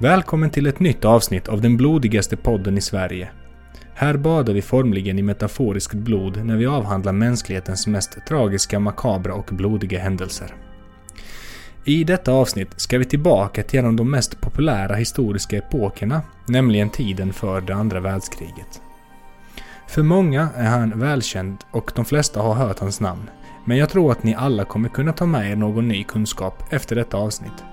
Välkommen till ett nytt avsnitt av den blodigaste podden i Sverige. Här badar vi formligen i metaforiskt blod när vi avhandlar mänsklighetens mest tragiska, makabra och blodiga händelser. I detta avsnitt ska vi tillbaka till en av de mest populära historiska epokerna, nämligen tiden för det andra världskriget. För många är han välkänd och de flesta har hört hans namn, men jag tror att ni alla kommer kunna ta med er någon ny kunskap efter detta avsnitt.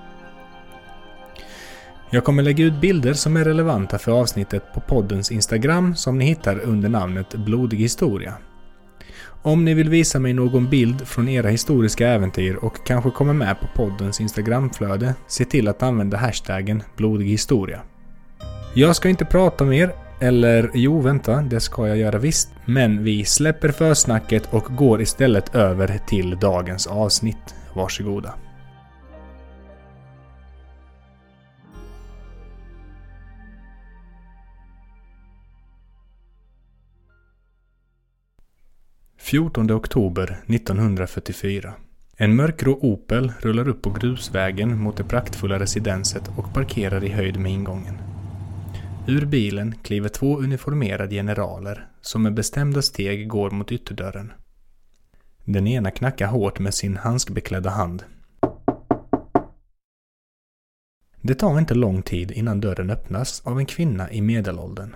Jag kommer lägga ut bilder som är relevanta för avsnittet på poddens Instagram som ni hittar under namnet Blodig historia. Om ni vill visa mig någon bild från era historiska äventyr och kanske kommer med på poddens Instagramflöde, se till att använda hashtaggen Blodig historia. Jag ska inte prata mer, eller jo, vänta, det ska jag göra visst. Men vi släpper försnacket och går istället över till dagens avsnitt. Varsågoda. 14 oktober 1944. En mörkgrå Opel rullar upp på grusvägen mot det praktfulla residenset och parkerar i höjd med ingången. Ur bilen kliver två uniformerade generaler som med bestämda steg går mot ytterdörren. Den ena knackar hårt med sin handskbeklädda hand. Det tar inte lång tid innan dörren öppnas av en kvinna i medelåldern.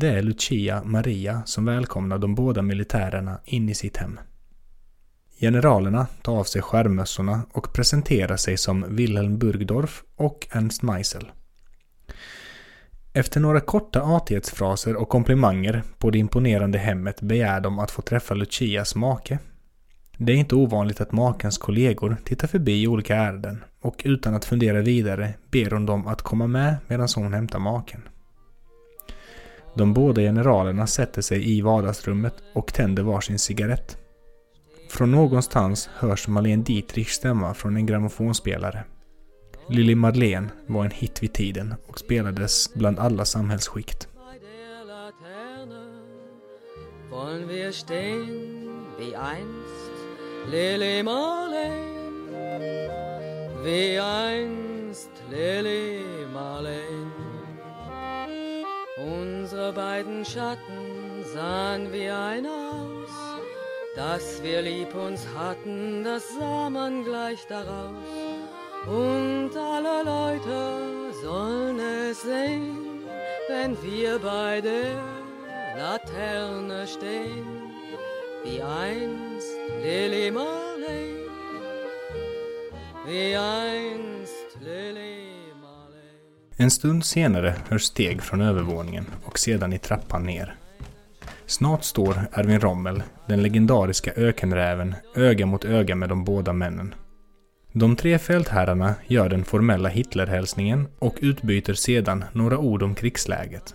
Det är Lucia Maria som välkomnar de båda militärerna in i sitt hem. Generalerna tar av sig skärmmössorna och presenterar sig som Wilhelm Burgdorf och Ernst Meisel. Efter några korta artighetsfraser och komplimanger på det imponerande hemmet begär de att få träffa Lucias make. Det är inte ovanligt att makens kollegor tittar förbi olika ärenden och utan att fundera vidare ber hon dem att komma med medan hon hämtar maken. De båda generalerna sätter sig i vardagsrummet och tänder varsin cigarett. Från någonstans hörs Marlene Dietrichs stämma från en grammofonspelare. Lili Marlene var en hit vid tiden och spelades bland alla samhällsskikt. Wollen wir stehen wie einst Lili Wie einst Lili Marlene Unsere beiden Schatten sahen wie ein aus, dass wir lieb uns hatten, das sah man gleich daraus. Und alle Leute sollen es sehen, wenn wir bei der Laterne stehen, wie einst Lily Marley, wie einst Lily En stund senare hörs steg från övervåningen och sedan i trappan ner. Snart står Erwin Rommel, den legendariska ökenräven, öga mot öga med de båda männen. De tre fältherrarna gör den formella Hitlerhälsningen och utbyter sedan några ord om krigsläget.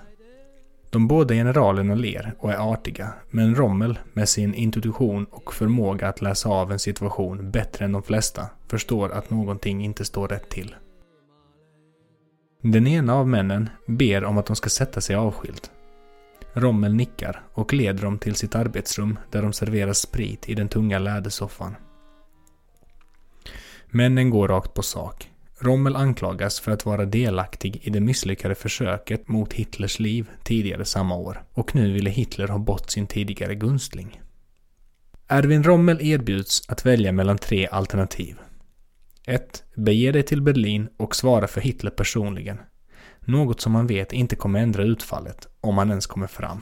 De båda generalerna ler och är artiga, men Rommel med sin intuition och förmåga att läsa av en situation bättre än de flesta förstår att någonting inte står rätt till. Den ena av männen ber om att de ska sätta sig avskilt. Rommel nickar och leder dem till sitt arbetsrum där de serverar sprit i den tunga lädersoffan. Männen går rakt på sak. Rommel anklagas för att vara delaktig i det misslyckade försöket mot Hitlers liv tidigare samma år och nu ville Hitler ha bort sin tidigare gunstling. Erwin Rommel erbjuds att välja mellan tre alternativ. 1. Bege dig till Berlin och svara för Hitler personligen. Något som man vet inte kommer ändra utfallet, om man ens kommer fram.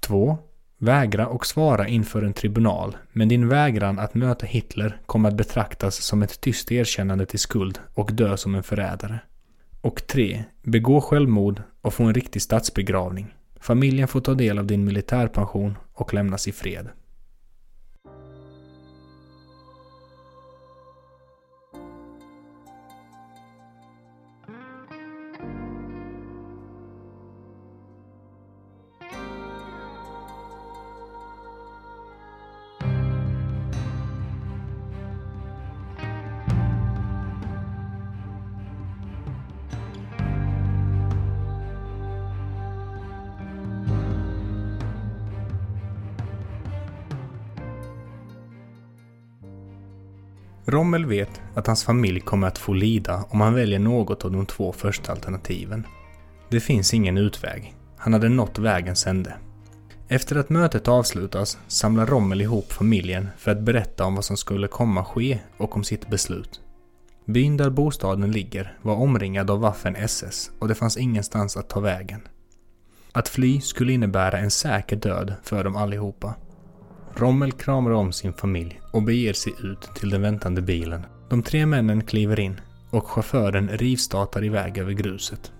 2. Vägra och svara inför en tribunal, men din vägran att möta Hitler kommer att betraktas som ett tyst erkännande till skuld och dö som en förrädare. Och 3. Begå självmord och få en riktig statsbegravning. Familjen får ta del av din militärpension och lämnas i fred. Rommel vet att hans familj kommer att få lida om han väljer något av de två första alternativen. Det finns ingen utväg. Han hade nått vägens ände. Efter att mötet avslutas samlar Rommel ihop familjen för att berätta om vad som skulle komma ske och om sitt beslut. Byn där bostaden ligger var omringad av Waffen SS och det fanns ingenstans att ta vägen. Att fly skulle innebära en säker död för dem allihopa. Rommel kramar om sin familj och beger sig ut till den väntande bilen. De tre männen kliver in och chauffören rivstartar iväg över gruset.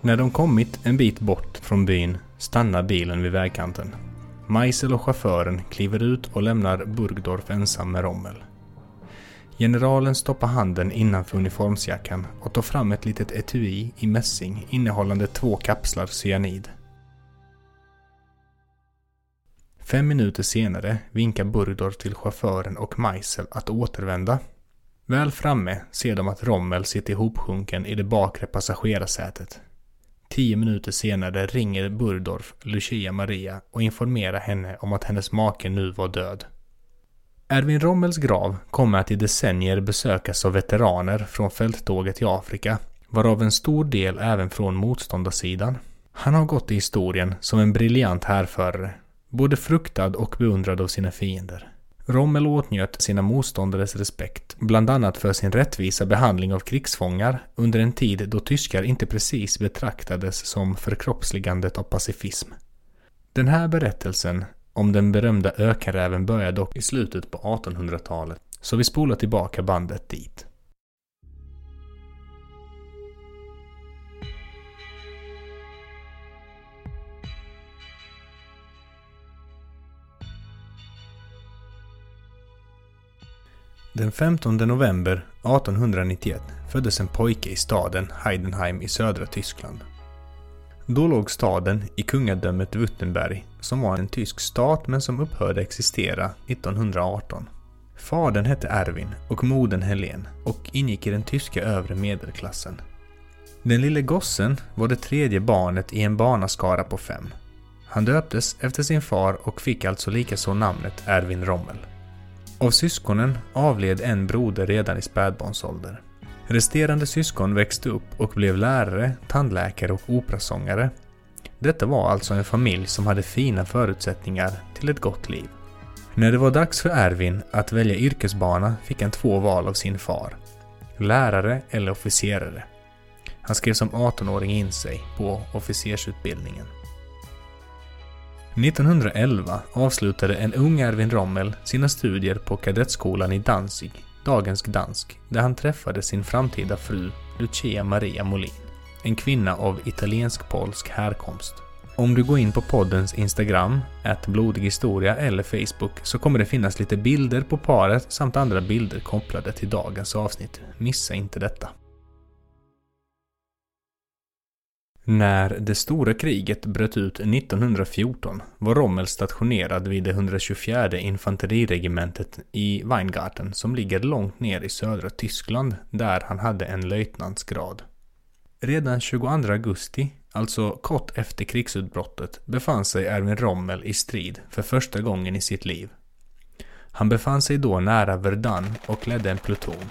När de kommit en bit bort från byn stannar bilen vid vägkanten. Meisel och chauffören kliver ut och lämnar Burgdorf ensam med Rommel. Generalen stoppar handen innanför uniformsjackan och tar fram ett litet etui i mässing innehållande två kapslar cyanid. Fem minuter senare vinkar Burdor till chauffören och Meisel att återvända. Väl framme ser de att Rommel sitter ihopsjunken i det bakre passagerarsätet. Tio minuter senare ringer Burdorf Lucia Maria och informerar henne om att hennes make nu var död. Erwin Rommels grav kommer att i decennier besökas av veteraner från fälttåget i Afrika, varav en stor del även från motståndarsidan. Han har gått i historien som en briljant härförare, både fruktad och beundrad av sina fiender. Rommel åtnjöt sina motståndares respekt, bland annat för sin rättvisa behandling av krigsfångar under en tid då tyskar inte precis betraktades som förkroppsligandet av pacifism. Den här berättelsen om den berömda ökenräven börjar dock i slutet på 1800-talet, så vi spolar tillbaka bandet dit. Den 15 november 1891 föddes en pojke i staden Heidenheim i södra Tyskland. Då låg staden i kungadömet Württemberg, som var en tysk stat men som upphörde existera 1918. Fadern hette Erwin och modern Helen och ingick i den tyska övre medelklassen. Den lille gossen var det tredje barnet i en barnaskara på fem. Han döptes efter sin far och fick alltså likaså namnet Erwin Rommel. Av syskonen avled en broder redan i spädbarnsålder. Resterande syskon växte upp och blev lärare, tandläkare och operasångare. Detta var alltså en familj som hade fina förutsättningar till ett gott liv. När det var dags för Erwin att välja yrkesbana fick han två val av sin far. Lärare eller officerare. Han skrev som 18-åring in sig på officersutbildningen. 1911 avslutade en ung Erwin Rommel sina studier på kadettskolan i Danzig, dagens Gdansk, där han träffade sin framtida fru Lucia Maria Molin, en kvinna av italiensk-polsk härkomst. Om du går in på poddens Instagram, att historia eller Facebook så kommer det finnas lite bilder på paret samt andra bilder kopplade till dagens avsnitt. Missa inte detta. När det stora kriget bröt ut 1914 var Rommel stationerad vid det 124 infanteriregementet i Weingarten som ligger långt ner i södra Tyskland där han hade en löjtnantsgrad. Redan 22 augusti, alltså kort efter krigsutbrottet, befann sig Erwin Rommel i strid för första gången i sitt liv. Han befann sig då nära Verdun och ledde en pluton.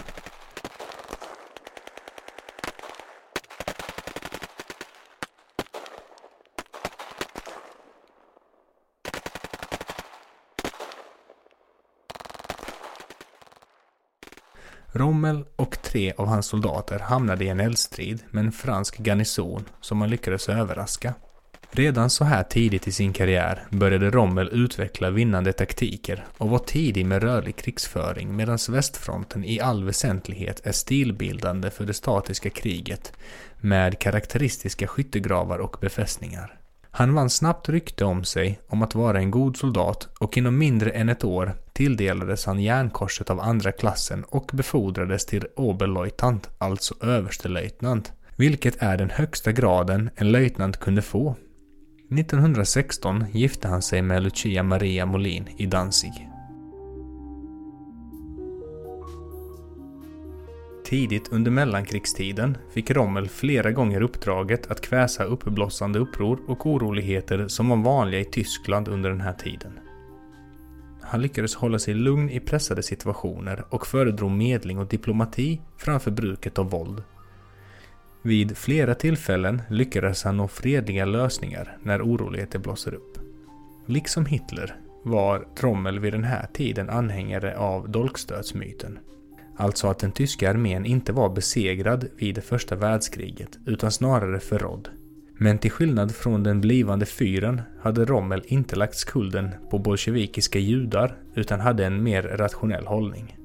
Rommel och tre av hans soldater hamnade i en eldstrid med en fransk garnison som han lyckades överraska. Redan så här tidigt i sin karriär började Rommel utveckla vinnande taktiker och var tidig med rörlig krigsföring medan västfronten i all väsentlighet är stilbildande för det statiska kriget med karaktäristiska skyttegravar och befästningar. Han vann snabbt rykte om sig om att vara en god soldat och inom mindre än ett år tilldelades han järnkorset av andra klassen och befordrades till Oberleutnant, alltså överstelöjtnant, vilket är den högsta graden en löjtnant kunde få. 1916 gifte han sig med Lucia Maria Molin i Danzig. Tidigt under mellankrigstiden fick Rommel flera gånger uppdraget att kväsa uppblossande uppror och oroligheter som var vanliga i Tyskland under den här tiden. Han lyckades hålla sig lugn i pressade situationer och föredrog medling och diplomati framför bruket av våld. Vid flera tillfällen lyckades han nå fredliga lösningar när oroligheter blossade upp. Liksom Hitler var Trommel vid den här tiden anhängare av dolkstötsmyten. Alltså att den tyska armén inte var besegrad vid det första världskriget utan snarare förrådd. Men till skillnad från den blivande fyren hade Rommel inte lagt skulden på bolsjevikiska judar utan hade en mer rationell hållning.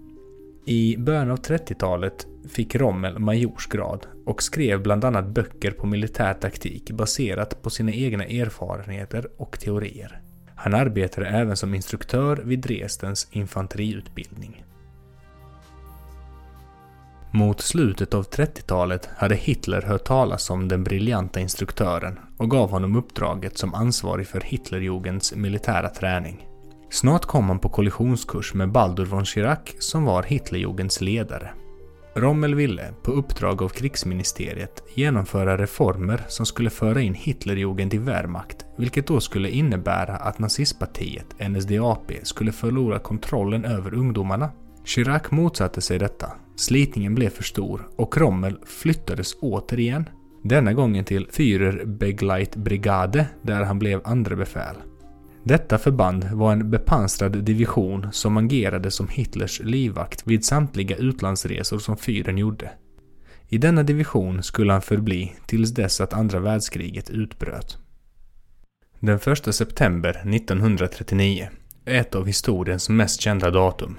I början av 30-talet fick Rommel majorsgrad och skrev bland annat böcker på militär taktik baserat på sina egna erfarenheter och teorier. Han arbetade även som instruktör vid Dresdens infanteriutbildning. Mot slutet av 30-talet hade Hitler hört talas om den briljanta instruktören och gav honom uppdraget som ansvarig för Hitlerjugends militära träning. Snart kom han på kollisionskurs med Baldur von Schirach som var Hitlerjugends ledare. Rommel ville, på uppdrag av krigsministeriet, genomföra reformer som skulle föra in Hitlerjugend i Wehrmacht, vilket då skulle innebära att nazistpartiet, NSDAP, skulle förlora kontrollen över ungdomarna. Chirac motsatte sig detta. Slitningen blev för stor och Rommel flyttades återigen. Denna gången till Führerbegleitbrigade där han blev andra befäl. Detta förband var en bepansrad division som agerade som Hitlers livvakt vid samtliga utlandsresor som fyren gjorde. I denna division skulle han förbli tills dess att andra världskriget utbröt. Den 1 september 1939 är ett av historiens mest kända datum.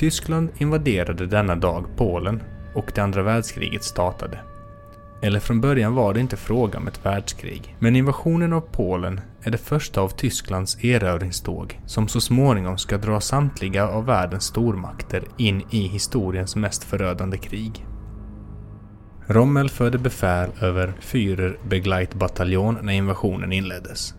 Tyskland invaderade denna dag Polen och det andra världskriget startade. Eller från början var det inte fråga om ett världskrig, men invasionen av Polen är det första av Tysklands erövringståg som så småningom ska dra samtliga av världens stormakter in i historiens mest förödande krig. Rommel förde befäl över Führerbegleitbataljon när invasionen inleddes.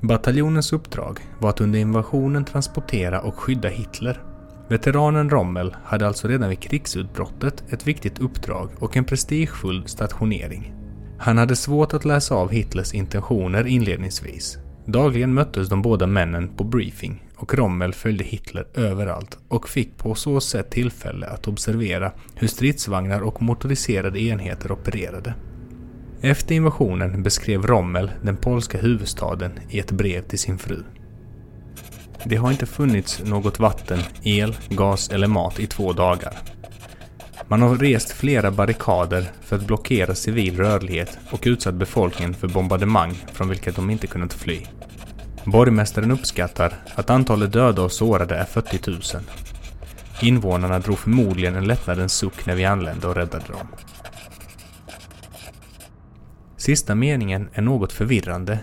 Bataljonens uppdrag var att under invasionen transportera och skydda Hitler Veteranen Rommel hade alltså redan vid krigsutbrottet ett viktigt uppdrag och en prestigefull stationering. Han hade svårt att läsa av Hitlers intentioner inledningsvis. Dagligen möttes de båda männen på briefing och Rommel följde Hitler överallt och fick på så sätt tillfälle att observera hur stridsvagnar och motoriserade enheter opererade. Efter invasionen beskrev Rommel den polska huvudstaden i ett brev till sin fru. Det har inte funnits något vatten, el, gas eller mat i två dagar. Man har rest flera barrikader för att blockera civil rörlighet och utsatt befolkningen för bombardemang från vilket de inte kunnat fly. Borgmästaren uppskattar att antalet döda och sårade är 40 000. Invånarna drog förmodligen en lättnadens suck när vi anlände och räddade dem. Sista meningen är något förvirrande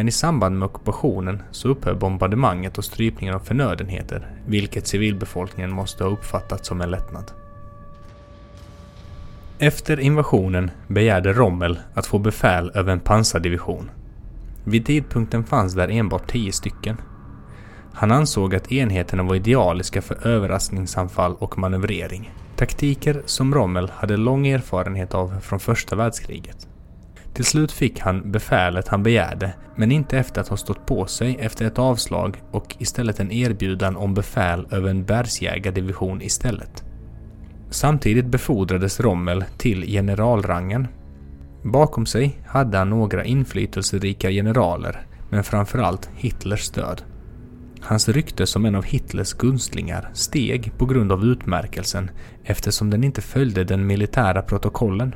men i samband med ockupationen så upphör bombardemanget och strypningen av förnödenheter, vilket civilbefolkningen måste ha uppfattat som en lättnad. Efter invasionen begärde Rommel att få befäl över en pansardivision. Vid tidpunkten fanns där enbart tio stycken. Han ansåg att enheterna var idealiska för överraskningsanfall och manövrering. Taktiker som Rommel hade lång erfarenhet av från första världskriget. Till slut fick han befälet han begärde, men inte efter att ha stått på sig efter ett avslag och istället en erbjudan om befäl över en bergsjägardivision istället. Samtidigt befordrades Rommel till generalrangen. Bakom sig hade han några inflytelserika generaler, men framförallt Hitlers stöd. Hans rykte som en av Hitlers gunstlingar steg på grund av utmärkelsen eftersom den inte följde den militära protokollen.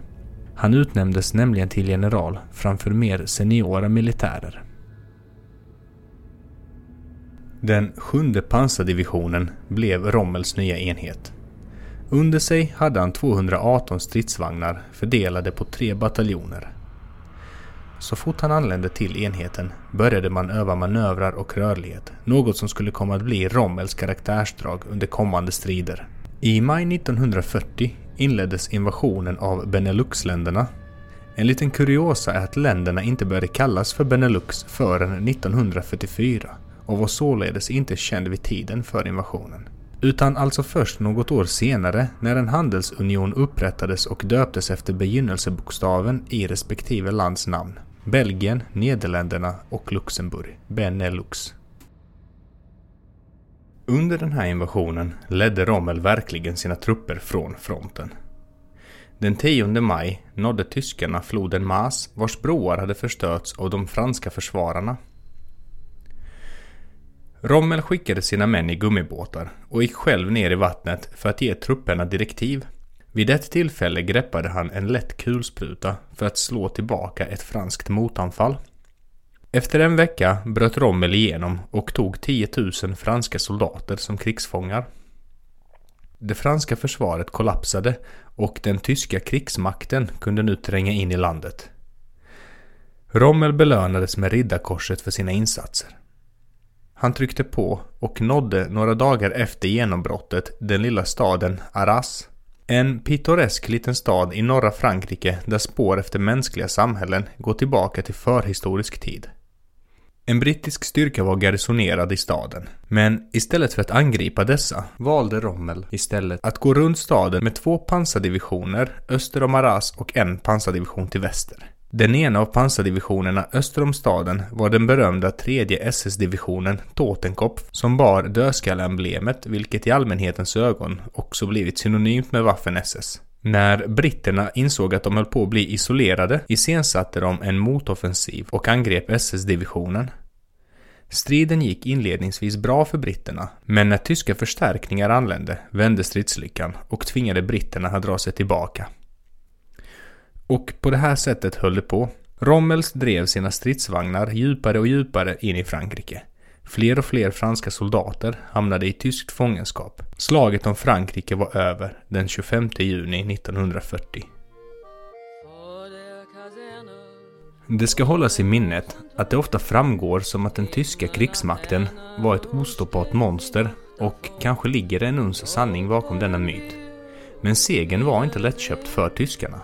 Han utnämndes nämligen till general framför mer seniora militärer. Den sjunde pansardivisionen blev Rommels nya enhet. Under sig hade han 218 stridsvagnar fördelade på tre bataljoner. Så fort han anlände till enheten började man öva manövrar och rörlighet, något som skulle komma att bli Rommels karaktärsdrag under kommande strider. I maj 1940 inleddes invasionen av Beneluxländerna. En liten kuriosa är att länderna inte började kallas för Benelux förrän 1944 och var således inte känd vid tiden för invasionen. Utan alltså först något år senare när en handelsunion upprättades och döptes efter begynnelsebokstaven i respektive lands namn. Belgien, Nederländerna och Luxemburg, Benelux. Under den här invasionen ledde Rommel verkligen sina trupper från fronten. Den 10 maj nådde tyskarna floden Maas vars broar hade förstörts av de franska försvararna. Rommel skickade sina män i gummibåtar och gick själv ner i vattnet för att ge trupperna direktiv. Vid ett tillfälle greppade han en lätt kulspruta för att slå tillbaka ett franskt motanfall. Efter en vecka bröt Rommel igenom och tog 10 000 franska soldater som krigsfångar. Det franska försvaret kollapsade och den tyska krigsmakten kunde nu tränga in i landet. Rommel belönades med riddarkorset för sina insatser. Han tryckte på och nådde några dagar efter genombrottet den lilla staden Arras. En pittoresk liten stad i norra Frankrike där spår efter mänskliga samhällen går tillbaka till förhistorisk tid. En brittisk styrka var garrisonerad i staden, men istället för att angripa dessa valde Rommel istället att gå runt staden med två pansardivisioner öster om Arras och en pansardivision till väster. Den ena av pansardivisionerna öster om staden var den berömda tredje SS-divisionen Totenkopf som bar dödskalleemblemet vilket i allmänhetens ögon också blivit synonymt med Waffen-SS. När britterna insåg att de höll på att bli isolerade iscensatte de en motoffensiv och angrep SS-divisionen. Striden gick inledningsvis bra för britterna, men när tyska förstärkningar anlände vände stridslyckan och tvingade britterna att dra sig tillbaka. Och på det här sättet höll det på. Rommels drev sina stridsvagnar djupare och djupare in i Frankrike. Fler och fler franska soldater hamnade i tyskt fångenskap. Slaget om Frankrike var över den 25 juni 1940. Det ska hållas i minnet att det ofta framgår som att den tyska krigsmakten var ett ostoppbart monster och kanske ligger det en uns sanning bakom denna myt. Men segern var inte lättköpt för tyskarna.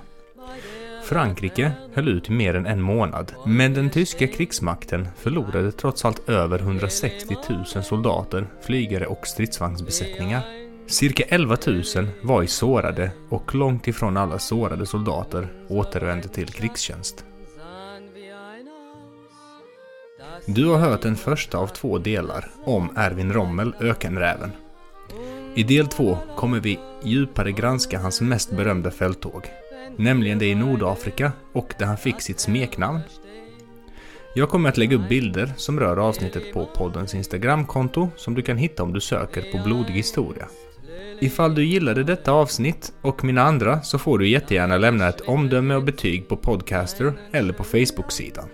Frankrike höll ut i mer än en månad, men den tyska krigsmakten förlorade trots allt över 160 000 soldater, flygare och stridsvagnsbesättningar. Cirka 11 000 var i sårade och långt ifrån alla sårade soldater återvände till krigstjänst. Du har hört den första av två delar om Erwin Rommel, Ökenräven. I del två kommer vi djupare granska hans mest berömda fälttåg, nämligen det i Nordafrika och där han fick sitt smeknamn. Jag kommer att lägga upp bilder som rör avsnittet på poddens Instagramkonto som du kan hitta om du söker på Blodig historia. Ifall du gillade detta avsnitt och mina andra så får du jättegärna lämna ett omdöme och betyg på Podcaster eller på Facebook-sidan.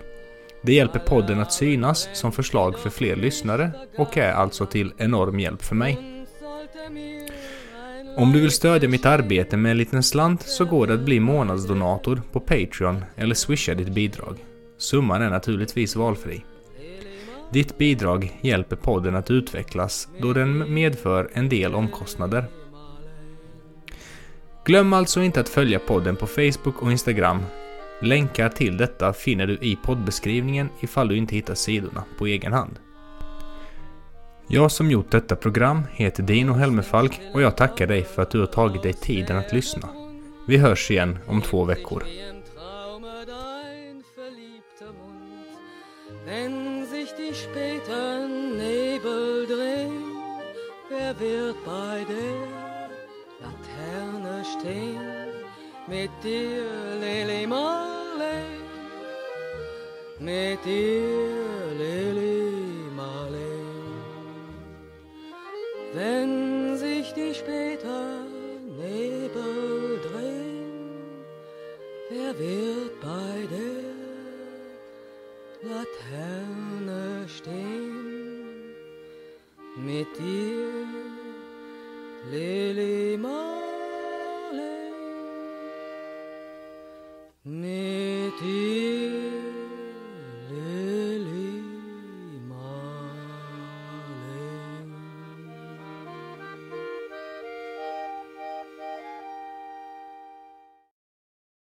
Det hjälper podden att synas som förslag för fler lyssnare och är alltså till enorm hjälp för mig. Om du vill stödja mitt arbete med en liten slant så går det att bli månadsdonator på Patreon eller swisha ditt bidrag. Summan är naturligtvis valfri. Ditt bidrag hjälper podden att utvecklas då den medför en del omkostnader. Glöm alltså inte att följa podden på Facebook och Instagram. Länkar till detta finner du i poddbeskrivningen ifall du inte hittar sidorna på egen hand. Jag som gjort detta program heter Dino Helmefalk och jag tackar dig för att du har tagit dig tiden att lyssna. Vi hörs igen om två veckor. Mit dir, Lili Marley, mit dir, wird bei der Laterne stehen. Mit dir,